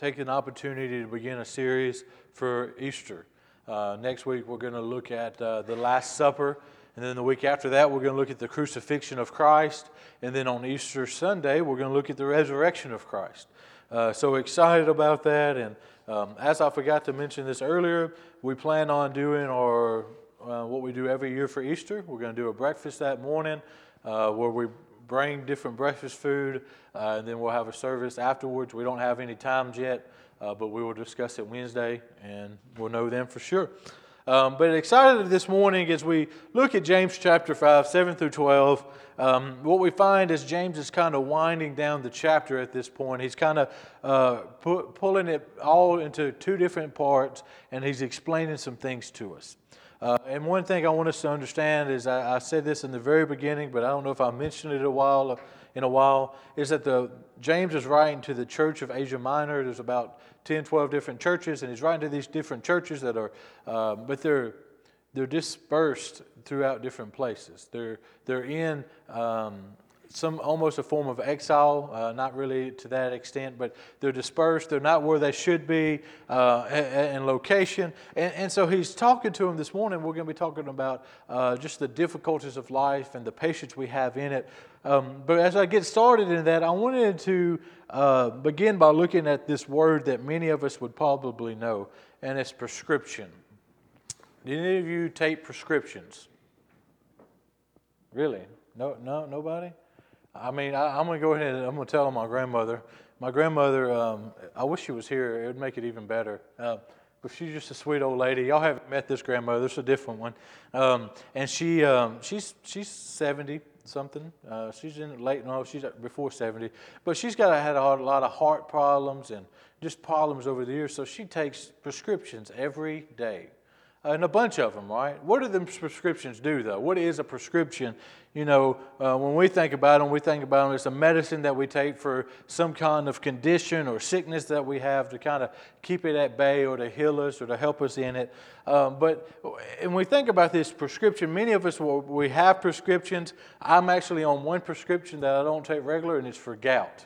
taking an opportunity to begin a series for Easter. Uh, next week, we're going to look at uh, the Last Supper. And then the week after that, we're going to look at the crucifixion of Christ. And then on Easter Sunday, we're going to look at the resurrection of Christ. Uh, so excited about that. And um, as I forgot to mention this earlier, we plan on doing our uh, what we do every year for Easter. We're going to do a breakfast that morning uh, where we bring different breakfast food, uh, and then we'll have a service afterwards. We don't have any times yet, uh, but we will discuss it Wednesday, and we'll know then for sure. Um, but excited this morning as we look at James chapter 5, 7 through 12. Um, what we find is James is kind of winding down the chapter at this point. He's kind of uh, pu- pulling it all into two different parts, and he's explaining some things to us. Uh, and one thing I want us to understand is I, I, said this in the very beginning, but I don't know if I mentioned it a while in a while, is that the James is writing to the church of Asia Minor. There's about 10, 12 different churches, and he's writing to these different churches that are, uh, but they're they're dispersed throughout different places. They're they're in um, some almost a form of exile, uh, not really to that extent, but they're dispersed. They're not where they should be uh, in location. And, and, so he's talking to them this morning. We're going to be talking about uh, just the difficulties of life and the patience we have in it. Um, but as I get started in that, I wanted to uh, begin by looking at this word that many of us would probably know, and it's prescription. Did any of you take prescriptions? Really? No, no, nobody? I mean, I, am going to go ahead and I'm going to tell my grandmother. My grandmother, um, I wish she was here. It would make it even better. Uh, but she's just a sweet old lady. Y'all haven't met this grandmother. It's a different one. Um, and she, um, she's, she's 70 something. Uh, she's in late, no, she's before 70. But she's got had a lot of heart problems and just problems over the years. So she takes prescriptions every day and a bunch of them, right? What do the prescriptions do, though? What is a prescription? You know, uh, when we think about them, we think about them as a medicine that we take for some kind of condition or sickness that we have to kind of keep it at bay or to heal us or to help us in it. Um, but when we think about this prescription, many of us, we have prescriptions. I'm actually on one prescription that I don't take regular, and it's for gout.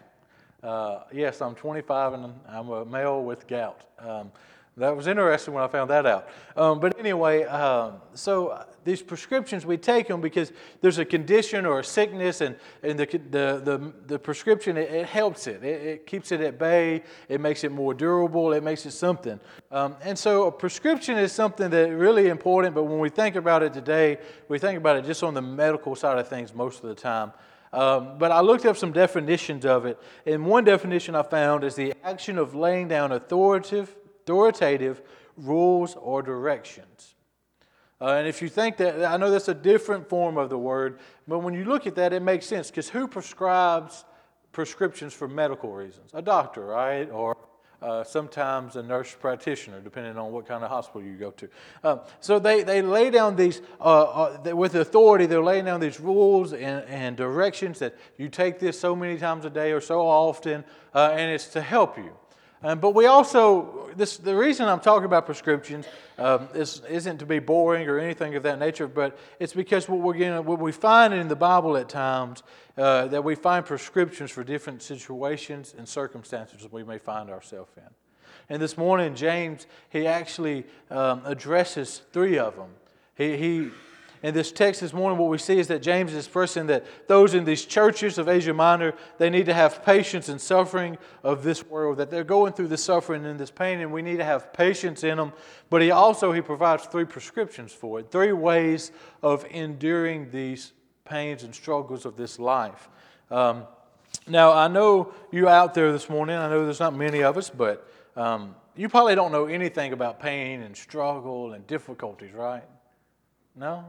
Uh, yes, I'm 25 and I'm a male with gout. Um, that was interesting when I found that out. Um, but anyway, um, so these prescriptions, we take them because there's a condition or a sickness, and, and the, the, the, the prescription, it, it helps it. it. it. keeps it at bay, it makes it more durable, it makes it something. Um, and so a prescription is something that really important, but when we think about it today, we think about it just on the medical side of things most of the time. Um, but I looked up some definitions of it, and one definition I found is the action of laying down authoritative authoritative rules or directions. Uh, and if you think that, I know that's a different form of the word, but when you look at that, it makes sense because who prescribes prescriptions for medical reasons? A doctor, right? Or uh, sometimes a nurse practitioner, depending on what kind of hospital you go to. Uh, so they, they lay down these, uh, uh with authority, they're laying down these rules and, and directions that you take this so many times a day or so often, uh, and it's to help you. Um, but we also, this, the reason I'm talking about prescriptions um, is, isn't to be boring or anything of that nature, but it's because what, we're getting, what we find in the Bible at times, uh, that we find prescriptions for different situations and circumstances we may find ourselves in. And this morning, James, he actually um, addresses three of them. He, he in this text this morning, what we see is that James is expressing that those in these churches of Asia Minor, they need to have patience in suffering of this world, that they're going through this suffering and this pain, and we need to have patience in them. But he also he provides three prescriptions for it, three ways of enduring these pains and struggles of this life. Um, now, I know you out there this morning, I know there's not many of us, but um, you probably don't know anything about pain and struggle and difficulties, right? No?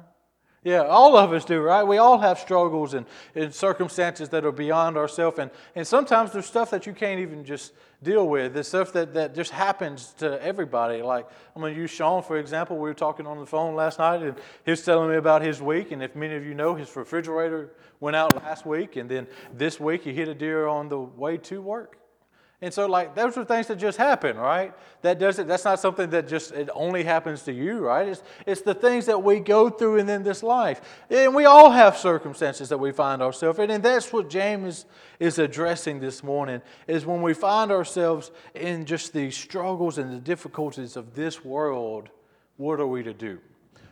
Yeah, all of us do, right? We all have struggles and, and circumstances that are beyond ourselves. And, and sometimes there's stuff that you can't even just deal with. There's stuff that, that just happens to everybody. Like, I'm going to use Sean, for example. We were talking on the phone last night, and he was telling me about his week. And if many of you know, his refrigerator went out last week. And then this week, he hit a deer on the way to work. And so, like, those are things that just happen, right? That doesn't, that's not something that just, it only happens to you, right? It's, it's the things that we go through in this life. And we all have circumstances that we find ourselves in. And that's what James is, addressing this morning, is when we find ourselves in just the struggles and the difficulties of this world, what are we to do?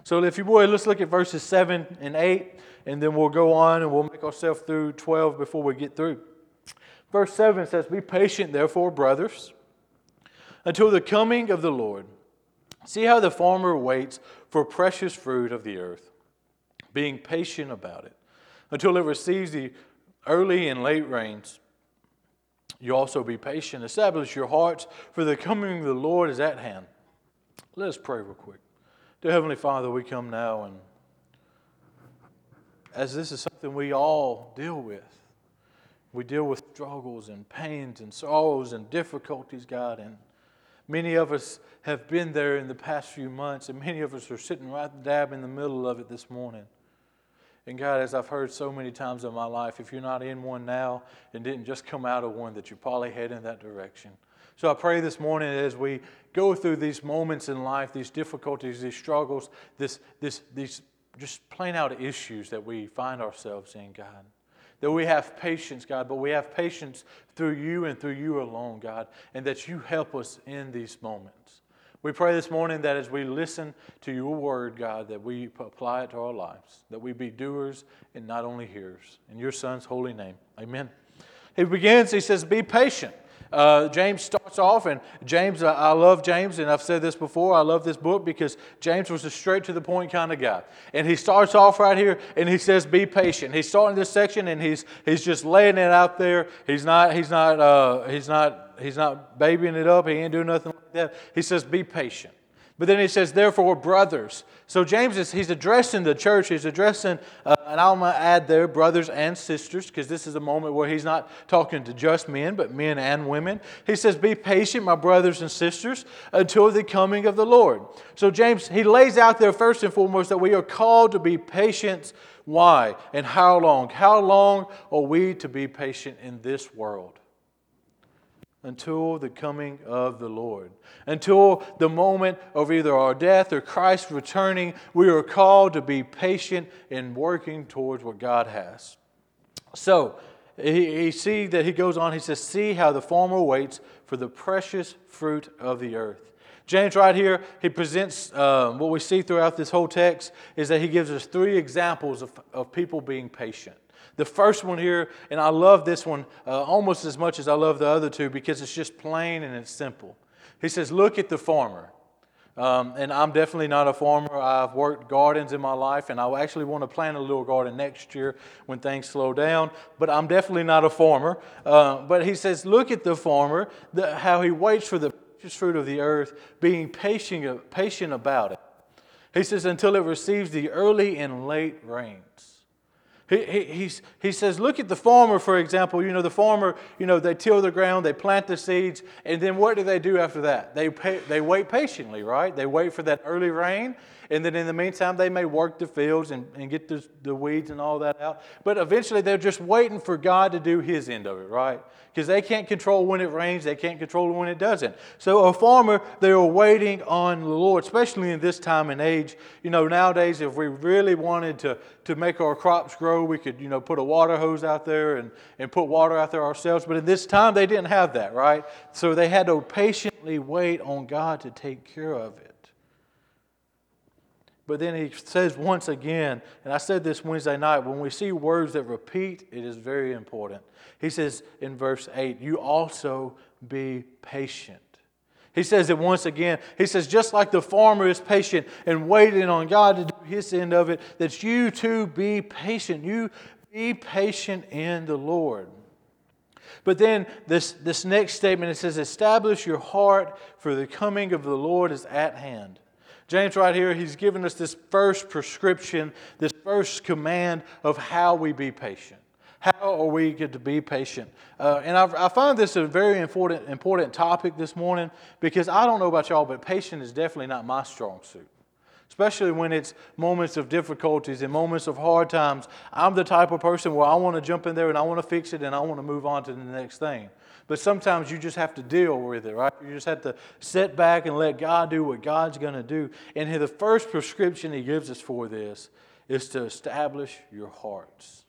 So, if you would, let's look at verses 7 and 8, and then we'll go on and we'll make ourselves through 12 before we get through. Verse 7 says, Be patient, therefore, brothers, until the coming of the Lord. See how the farmer waits for precious fruit of the earth, being patient about it, until it receives the early and late rains. You also be patient. Establish your hearts, for the coming of the Lord is at hand. Let us pray real quick. Dear Heavenly Father, we come now, and as this is something we all deal with, we deal with struggles and pains and sorrows and difficulties, God. And many of us have been there in the past few months, and many of us are sitting right dab in the middle of it this morning. And God, as I've heard so many times in my life, if you're not in one now and didn't just come out of one, that you're probably heading in that direction. So I pray this morning as we go through these moments in life, these difficulties, these struggles, this, this, these just plain out issues that we find ourselves in, God that we have patience, God, but we have patience through you and through you alone, God, and that you help us in these moments. We pray this morning that as we listen to your word, God, that we apply it to our lives, that we be doers and not only hearers. In your Son's holy name, amen. He begins, he says, Be patient. Uh, James starts off, and James, uh, I love James, and I've said this before. I love this book because James was a straight to the point kind of guy. And he starts off right here, and he says, "Be patient." He's starting this section, and he's he's just laying it out there. He's not he's not uh, he's not he's not babying it up. He ain't doing nothing like that. He says, "Be patient." But then he says, therefore, brothers. So James is he's addressing the church. He's addressing, uh, and I'm going to add there, brothers and sisters, because this is a moment where he's not talking to just men, but men and women. He says, Be patient, my brothers and sisters, until the coming of the Lord. So James, he lays out there first and foremost that we are called to be patient. Why? And how long? How long are we to be patient in this world? Until the coming of the Lord. Until the moment of either our death or Christ returning, we are called to be patient in working towards what God has. So, he, he see that he goes on, he says, See how the farmer waits for the precious fruit of the earth. James, right here, he presents um, what we see throughout this whole text is that he gives us three examples of, of people being patient. The first one here, and I love this one uh, almost as much as I love the other two because it's just plain and it's simple. He says, Look at the farmer. Um, and I'm definitely not a farmer. I've worked gardens in my life, and I actually want to plant a little garden next year when things slow down. But I'm definitely not a farmer. Uh, but he says, Look at the farmer, the, how he waits for the precious fruit of the earth, being patient, patient about it. He says, Until it receives the early and late rains. He, he, he says, look at the farmer, for example. You know, the farmer, you know, they till the ground, they plant the seeds, and then what do they do after that? They, pay, they wait patiently, right? They wait for that early rain, and then in the meantime, they may work the fields and, and get the, the weeds and all that out. But eventually, they're just waiting for God to do His end of it, right? Because they can't control when it rains, they can't control when it doesn't. So, a farmer, they are waiting on the Lord, especially in this time and age. You know, nowadays, if we really wanted to, to make our crops grow, we could, you know, put a water hose out there and, and put water out there ourselves. But in this time, they didn't have that, right? So, they had to patiently wait on God to take care of it. But then he says once again, and I said this Wednesday night, when we see words that repeat, it is very important. He says in verse 8, You also be patient. He says it once again. He says, just like the farmer is patient and waiting on God to do his end of it, that you too be patient. You be patient in the Lord. But then this, this next statement it says, Establish your heart, for the coming of the Lord is at hand. James, right here, he's given us this first prescription, this first command of how we be patient. How are we get to be patient? Uh, and I, I, find this a very important, important topic this morning because I don't know about y'all, but patience is definitely not my strong suit. Especially when it's moments of difficulties and moments of hard times. I'm the type of person where I want to jump in there and I want to fix it and I want to move on to the next thing. But sometimes you just have to deal with it, right? You just have to sit back and let God do what God's going to do. And the first prescription He gives us for this is to establish your hearts.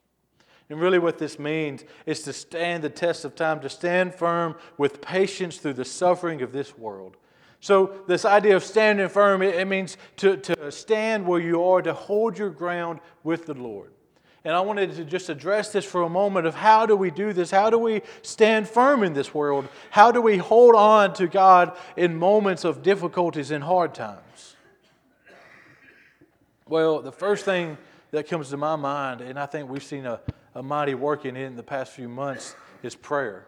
And really, what this means is to stand the test of time, to stand firm with patience through the suffering of this world. So, this idea of standing firm, it, means to, to stand where you are, to hold your ground with the Lord. And I wanted to just address this for a moment of how do we do this? How do we stand firm in this world? How do we hold on to God in moments of difficulties and hard times? Well, the first thing that comes to my mind, and I think we've seen a, a mighty work in it in the past few months, is prayer.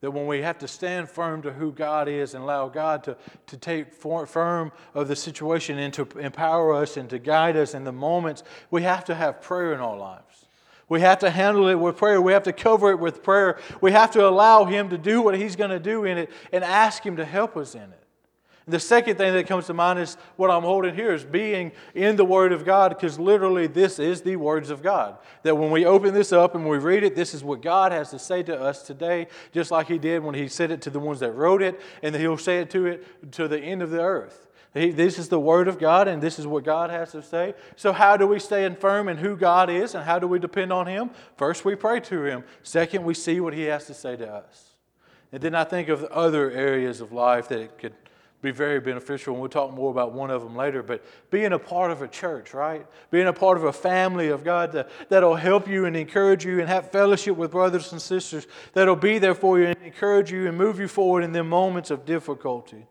That when we have to stand firm to who God is and allow God to, to take firm of the situation and to empower us and to guide us in the moments, we have to have prayer in our lives. We have to handle it with prayer. We have to cover it with prayer. We have to allow Him to do what He's going to do in it and ask Him to help us in it. The second thing that comes to mind is what I'm holding here is being in the Word of God, because literally this is the words of God. That when we open this up and we read it, this is what God has to say to us today, just like He did when He said it to the ones that wrote it, and He'll say it to it to the end of the earth. He, this is the Word of God, and this is what God has to say. So, how do we stay firm in who God is, and how do we depend on Him? First, we pray to Him. Second, we see what He has to say to us. And then I think of other areas of life that it could be very beneficial, and we'll talk more about one of them later. But being a part of a church, right? Being a part of a family of God that, that'll help you and encourage you and have fellowship with brothers and sisters that'll be there for you and encourage you and move you forward in the moments of difficulty.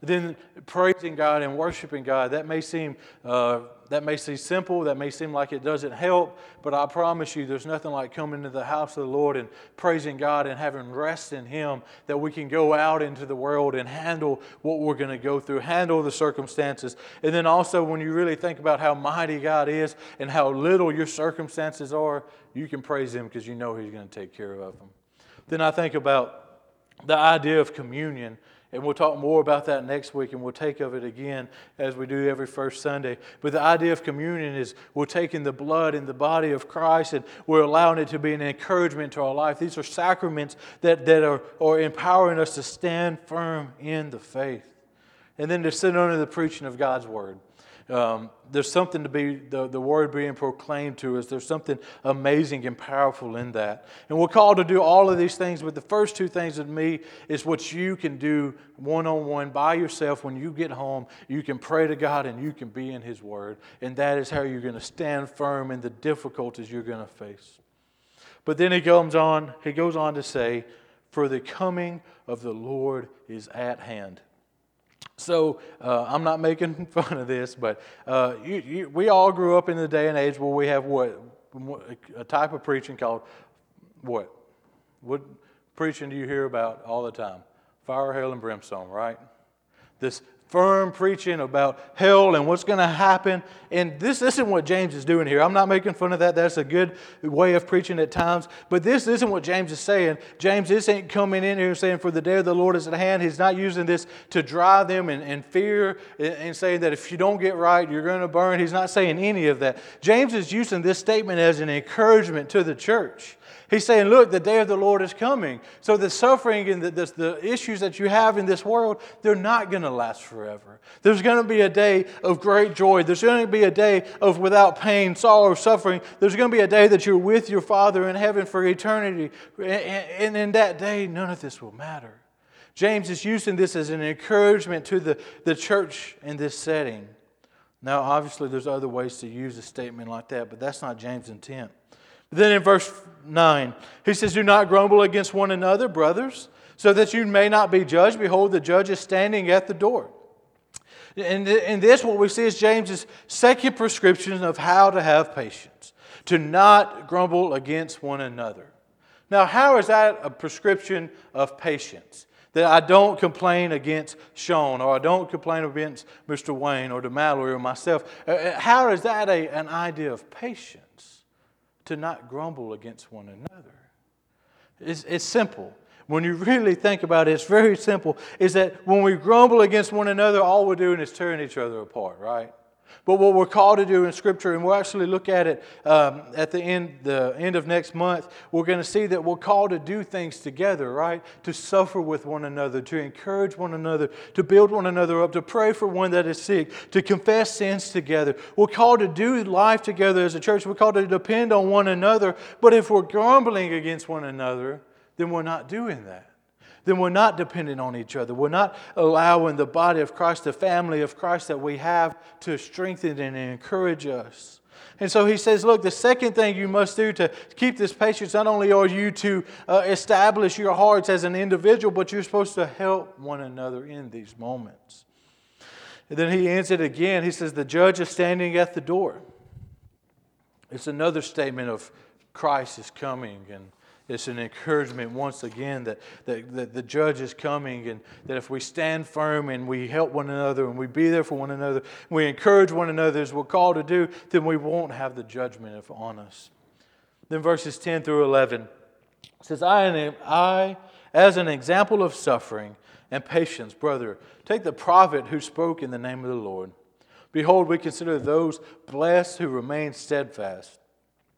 Then praising God and worshiping God, that may seem uh, that may seem simple, that may seem like it doesn't help, but I promise you there's nothing like coming to the house of the Lord and praising God and having rest in Him that we can go out into the world and handle what we're going to go through, handle the circumstances. And then also, when you really think about how mighty God is and how little your circumstances are, you can praise Him because you know He's going to take care of them. Then I think about the idea of communion and we'll talk more about that next week, and we'll take of it again as we do every first Sunday. But the idea of communion is we're taking the blood and the body of Christ and we're allowing it to be an encouragement to our life. These are sacraments that, that are, are empowering us to stand firm in the faith. And then to sit under the preaching of God's word. Um, there's something to be, the, the word being proclaimed to us. There's something amazing and powerful in that. And we're called to do all of these things, but the first two things of me is what you can do one on one by yourself when you get home. You can pray to God and you can be in His Word. And that is how you're going to stand firm in the difficulties you're going to face. But then he comes on, he goes on to say, For the coming of the Lord is at hand. So uh, I'm not making fun of this, but uh, you, you, we all grew up in the day and age where we have what a type of preaching called what? What preaching do you hear about all the time? Fire, hell, and brimstone, right? This firm preaching about hell and what's going to happen. And this isn't what James is doing here. I'm not making fun of that. That's a good way of preaching at times. But this isn't what James is saying. James isn't coming in here saying, For the day of the Lord is at hand. He's not using this to drive them in, in fear and, and saying that if you don't get right, you're going to burn. He's not saying any of that. James is using this statement as an encouragement to the church. He's saying, Look, the day of the Lord is coming. So the suffering and the, the, the issues that you have in this world, they're not going to last forever. There's going to be a day of great joy. There's going to be a day of without pain, sorrow, suffering. There's going to be a day that you're with your Father in heaven for eternity. And in that day, none of this will matter. James is using this as an encouragement to the, the church in this setting. Now, obviously, there's other ways to use a statement like that, but that's not James' intent. Then in verse 9, he says, Do not grumble against one another, brothers, so that you may not be judged. Behold, the judge is standing at the door. And in this, what we see is James's second prescription of how to have patience to not grumble against one another. Now, how is that a prescription of patience? That I don't complain against Sean or I don't complain against Mr. Wayne or Mallory or myself. Uh, uh, how is that a, an idea of patience? To not grumble against one another. It's, it's simple. When you really think about it, it's very simple. Is that when we grumble against one another, all we're doing is tearing each other apart, right? But what we're called to do in Scripture, and we'll actually look at it um, at the end, the end of next month, we're going to see that we're called to do things together, right? To suffer with one another, to encourage one another, to build one another up, to pray for one that is sick, to confess sins together. We're called to do life together as a church. We're called to depend on one another. But if we're grumbling against one another, then we're not doing that then we're not dependent on each other. We're not allowing the body of Christ, the family of Christ that we have, to strengthen and encourage us. And so he says, Look, the second thing you must do to keep this patience, not only are you to uh, establish your hearts as an individual, but you're supposed to help one another in these moments. And then he ends it again. He says, The judge is standing at the door. It's another statement of Christ is coming and it's an encouragement once again that, that, that, the judge is coming and that if we stand firm and we help one another and we be there for one another, we encourage one another as we're called to do, then we won't have the judgment on us. Then verses 10 through 11 says, I, I, as an example of suffering and patience, brother, take the prophet who spoke in the name of the Lord. Behold, we consider those blessed who remain steadfast.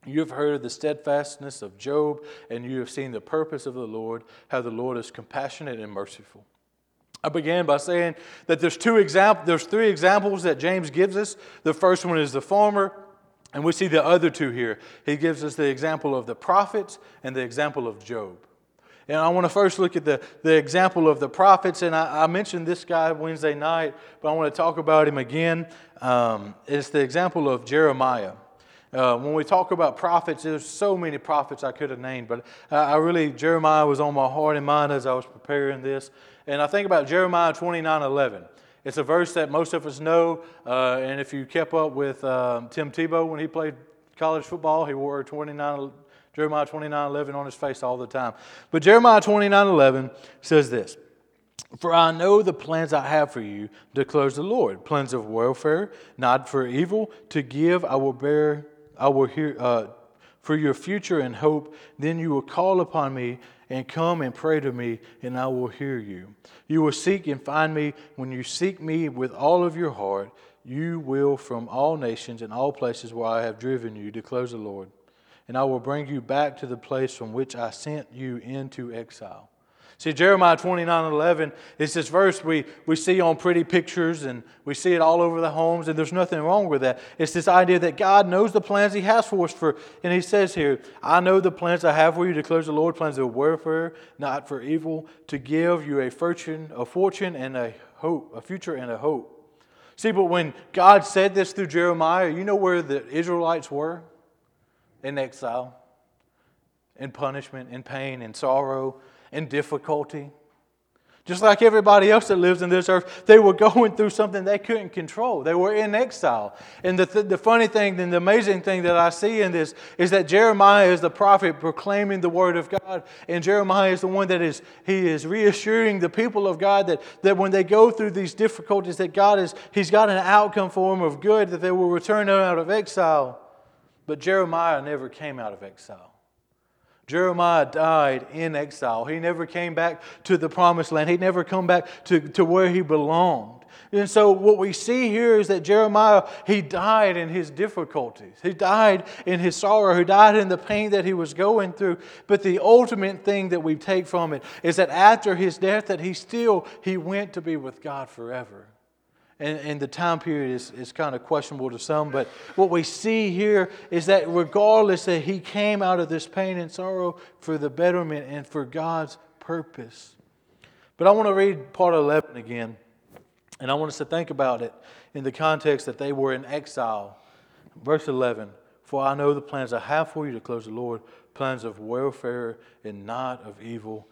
You have heard of the steadfastness of Job, and you have seen the purpose of the Lord, how the Lord is compassionate and merciful. I began by saying that there's two examples, there's three examples that James gives us. The first one is the farmer, and we see the other two here. He gives us the example of the prophets and the example of Job. And I want to first look at the, the example of the prophets. And I, I mentioned this guy Wednesday night, but I want to talk about him again. Um, it's the example of Jeremiah. Uh, when we talk about prophets, there's so many prophets I could have named, but uh, I really, Jeremiah was on my heart and mind as I was preparing this. And I think about Jeremiah 29 11. It's a verse that most of us know, uh, and if you kept up with um, Tim Tebow when he played college football, he wore 29, Jeremiah 29 11 on his face all the time. But Jeremiah 29 11 says this. For I know the plans I have for you, declares the Lord plans of welfare, not for evil, to give I will bear I will hear uh, for your future and hope. Then you will call upon me and come and pray to me, and I will hear you. You will seek and find me when you seek me with all of your heart. You will from all nations and all places where I have driven you, declares the Lord. And I will bring you back to the place from which I sent you into exile. See, Jeremiah 29 11 is this verse we, we see on pretty pictures and we see it all over the homes, and there's nothing wrong with that. It's this idea that God knows the plans He has for us. For, and He says here, I know the plans I have for you, declares the Lord, plans of welfare, not for evil, to give you a fortune, a fortune and a hope, a future and a hope. See, but when God said this through Jeremiah, you know where the Israelites were? In exile, in punishment, in pain, in sorrow and difficulty. Just like everybody else that lives in this earth, they were going through something they couldn't control. They were in exile. And the, th- the funny thing and the amazing thing that I see in this is that Jeremiah is the prophet proclaiming the word of God. And Jeremiah is the one that is, he is reassuring the people of God that, that when they go through these difficulties, that God is, he's got an outcome for them of good, that they will return out of exile. But Jeremiah never came out of exile. Jeremiah died in exile. He never came back to the promised land. He never come back to, to where he belonged. And so what we see here is that Jeremiah, he died in his difficulties. He died in his sorrow. He died in the pain that he was going through. But the ultimate thing that we take from it is that after his death, that he still, he went to be with God forever and, and the time period is, is kind of questionable to some, but what we see here is that regardless that he came out of this pain and sorrow for the betterment and for God's purpose. But I want to read part 11 again, and I want us to think about it in the context that they were in exile. Verse 11 For I know the plans I have for you, close the Lord, plans of welfare and not of evil,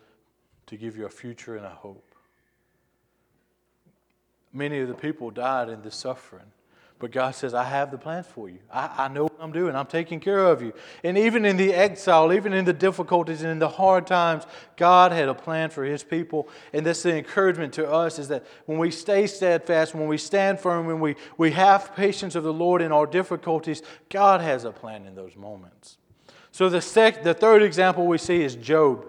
to give you a future and a hope. Many of the people died in this suffering. But God says, I have the plans for you. I, I, know what I'm doing. I'm taking care of you. And even in the exile, even in the difficulties and in the hard times, God had a plan for His people. And that's the encouragement to us is that when we stay steadfast, when we stand firm, when we, we have patience of the Lord in our difficulties, God has a plan in those moments. So the, sec, the third example we see is Job.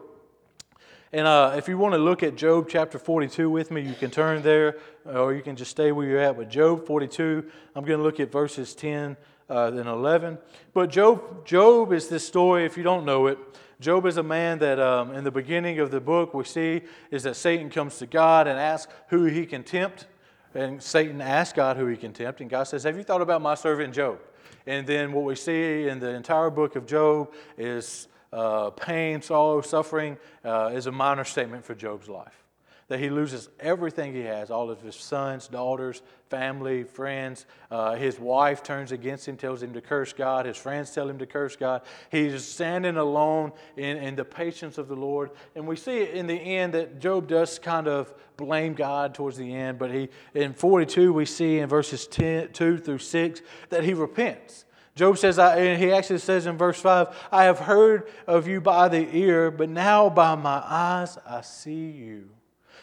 And uh, if you want to look at Job chapter 42 with me, you can turn there or you can just stay where you're at. But Job 42, I'm going to look at verses 10 uh, and 11. But Job, Job is this story, if you don't know it, Job is a man that um, in the beginning of the book we see is that Satan comes to God and asks who he can tempt. And Satan asks God who he can tempt. And God says, Have you thought about my servant Job? And then what we see in the entire book of Job is uh, pain, sorrow, suffering uh, is a minor statement for Job's life. That he loses everything he has all of his sons, daughters, family, friends. Uh, his wife turns against him, tells him to curse God. His friends tell him to curse God. He's standing alone in, in the patience of the Lord. And we see in the end that Job does kind of blame God towards the end, but he in 42 we see in verses 10, 2 through 6 that he repents. Job says, I, and he actually says in verse 5, I have heard of you by the ear, but now by my eyes I see you.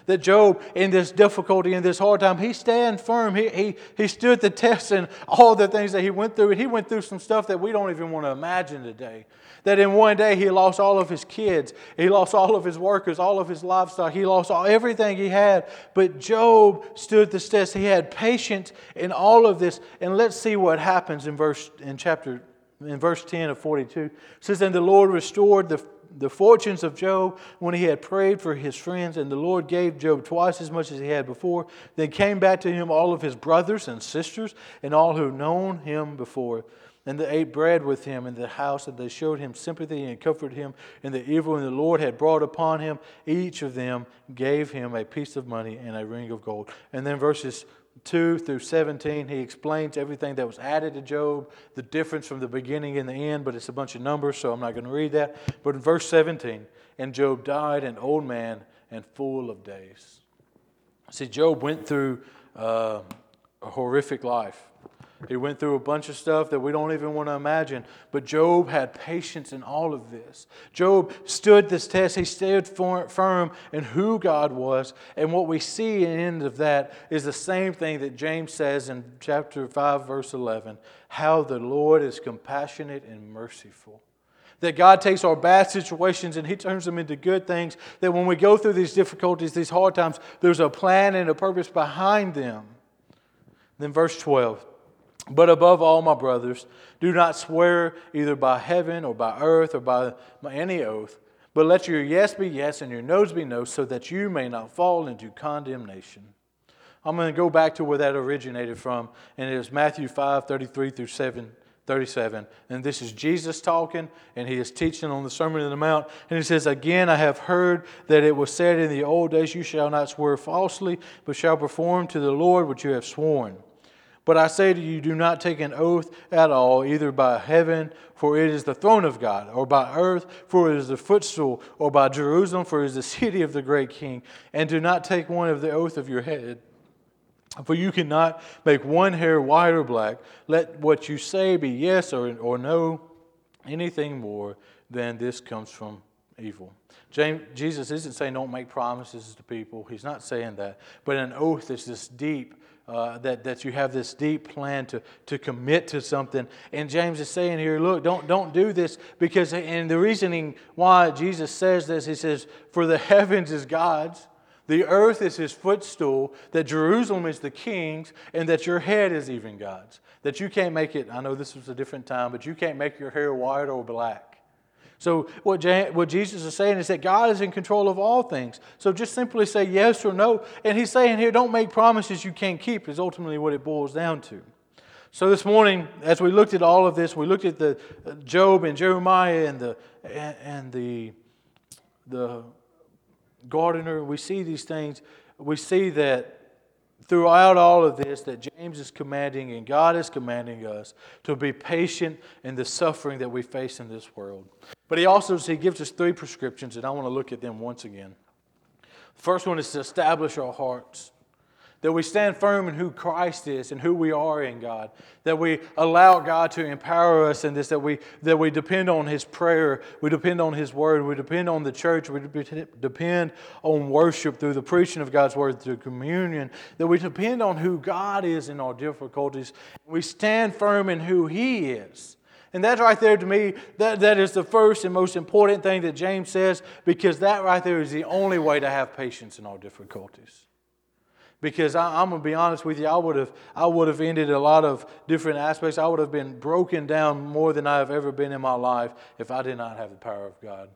That Job, in this difficulty, in this hard time, he stand firm. He, he, he stood the test and all the things that he went through. And he went through some stuff that we don't even want to imagine today. That in one day he lost all of his kids, he lost all of his workers, all of his livestock, he lost all, everything he had. But Job stood the test. He had patience in all of this. And let's see what happens in verse in chapter in verse 10 of 42. It says, And the Lord restored the the fortunes of Job when he had prayed for his friends, and the Lord gave Job twice as much as he had before. Then came back to him all of his brothers and sisters, and all who had known him before. And they ate bread with him in the house, and they showed him sympathy and comforted him in the evil and the Lord had brought upon him. Each of them gave him a piece of money and a ring of gold. And then verses 2 through 17, he explains everything that was added to Job, the difference from the beginning and the end, but it's a bunch of numbers, so I'm not going to read that. But in verse 17, and Job died an old man and full of days. See, Job went through uh, a horrific life. He went through a bunch of stuff that we don't even want to imagine. But Job had patience in all of this. Job stood this test. He stood firm in who God was. And what we see in the end of that is the same thing that James says in chapter 5, verse 11 how the Lord is compassionate and merciful. That God takes our bad situations and He turns them into good things. That when we go through these difficulties, these hard times, there's a plan and a purpose behind them. Then, verse 12 but above all, my brothers, do not swear either by heaven or by earth or by any oath, but let your yes be yes and your no's be no, so that you may not fall into condemnation. I'm going to go back to where that originated from, and it is Matthew 5 33 through 7. 37. And this is Jesus talking, and he is teaching on the Sermon on the Mount. And he says, Again, I have heard that it was said in the old days, You shall not swear falsely, but shall perform to the Lord what you have sworn. But I say to you, do not take an oath at all, either by heaven, for it is the throne of God, or by earth, for it is the footstool, or by Jerusalem, for it is the city of the great king. And do not take one of the oath of your head. For you cannot make one hair white or black. Let what you say be yes or, or no. Anything more than this comes from evil. James, Jesus isn't saying don't make promises to people. He's not saying that. But an oath is this deep uh, that, that you have this deep plan to, to commit to something. And James is saying here, look, don't, don't do this because, and the reasoning why Jesus says this, he says, For the heavens is God's, the earth is his footstool, that Jerusalem is the king's, and that your head is even God's. That you can't make it, I know this was a different time, but you can't make your hair white or black. So, what, what Jesus is saying is that God is in control of all things. So, just simply say yes or no. And He's saying here, don't make promises you can't keep, is ultimately what it boils down to. So, this morning, as we looked at all of this, we looked at the uh, Job and Jeremiah and the, and the, the gardener. We see these things. We see that throughout all of this that James is commanding and God is commanding us to be patient in the suffering that we face in this world. But he also he gives us three prescriptions, and I want to look at them once again. First one is to establish our hearts that we stand firm in who Christ is and who we are in God, that we allow God to empower us in this, that we, that we depend on His prayer, we depend on His word, we depend on the church, we depend on worship through the preaching of God's word, through communion, that we depend on who God is in our difficulties. We stand firm in who He is. And that's right there to me, that, that is the first and most important thing that James says, because that right there is the only way to have patience in all difficulties. Because I, am going to be honest with you, I would, have, I would have ended a lot of different aspects. I would have been broken down more than I have ever been in my life if I did not have the power of God.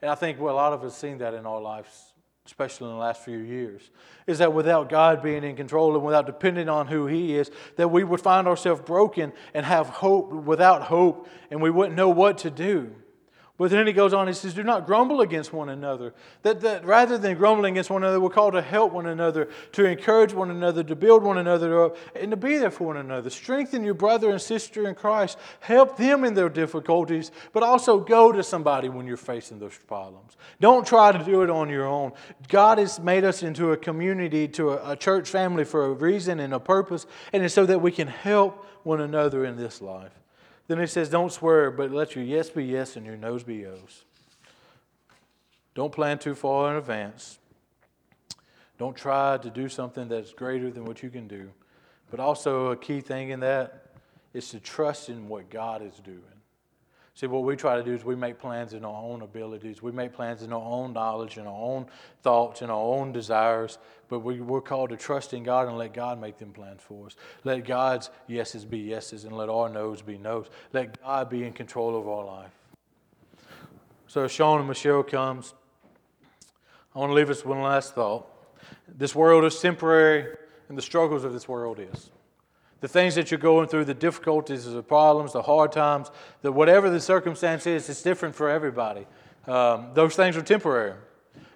And I think well, a lot of us seen that in our lives, especially in the last few years, is that without God being in control and without depending on who He is, that we would find ourselves broken and have hope without hope, and we wouldn't know what to do. But then he goes on, he says, Do not grumble against one another. That, that rather than grumbling against one another, we're called to help one another, to encourage one another, to build one another up, and to be there for one another. Strengthen your brother and sister in Christ. Help them in their difficulties, but also go to somebody when you're facing those problems. Don't try to do it on your own. God has made us into a community, to a, a church family for a reason and a purpose, and it's so that we can help one another in this life. Then he says, Don't swear, but let your yes be yes and your no's be yo's. Don't plan too far in advance. Don't try to do something that's greater than what you can do. But also, a key thing in that is to trust in what God is doing. See, what we try to do is we make plans in our own abilities. We make plans in our own knowledge and our own thoughts and our own desires. But we, we're called to trust in God and let God make them plans for us. Let God's yeses be yeses and let our noes be noes. Let God be in control of our life. So Sean and Michelle comes. I want to leave us with one last thought. This world is temporary, and the struggles of this world is the things that you're going through, the difficulties, the problems, the hard times, the whatever the circumstance is, it's different for everybody. Um, those things are temporary.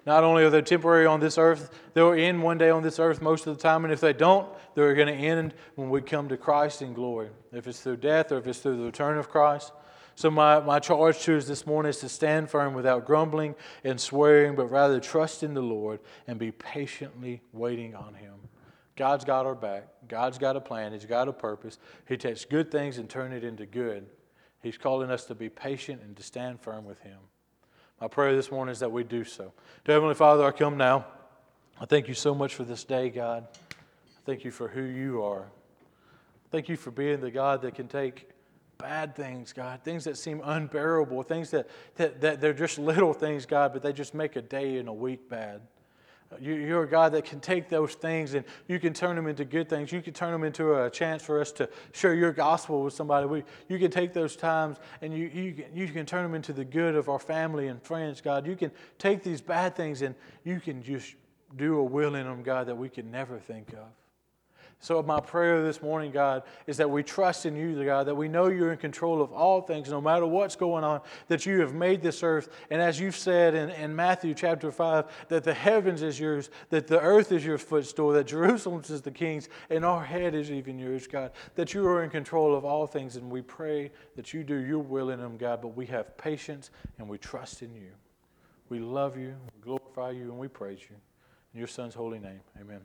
Not only are they temporary on this earth, they'll end one day on this earth most of the time, and if they don't, they're going to end when we come to Christ in glory. If it's through death or if it's through the return of Christ. So, my, my charge to us this morning is to stand firm without grumbling and swearing, but rather trust in the Lord and be patiently waiting on Him. God's got our back. God's got a plan. He's got a purpose. He takes good things and turn it into good. He's calling us to be patient and to stand firm with Him. My prayer this morning is that we do so. To Heavenly Father, I come now. I thank you so much for this day, God. I thank you for who you are. Thank you for being the God that can take bad things, God, things that seem unbearable, things that, that, that they're just little things, God, but they just make a day and a week bad. You're a God that can take those things and you can turn them into good things. You can turn them into a chance for us to share your gospel with somebody. We, you can take those times and you, you, can, you can turn them into the good of our family and friends, God. You can take these bad things and you can just do a will in them, God, that we could never think of. So, my prayer this morning, God, is that we trust in you, God, that we know you're in control of all things, no matter what's going on, that you have made this earth. And as you've said in, in Matthew chapter 5, that the heavens is yours, that the earth is your footstool, that Jerusalem is the king's, and our head is even yours, God, that you are in control of all things. And we pray that you do your will in them, God, but we have patience and we trust in you. We love you, we glorify you, and we praise you. In your Son's holy name, amen.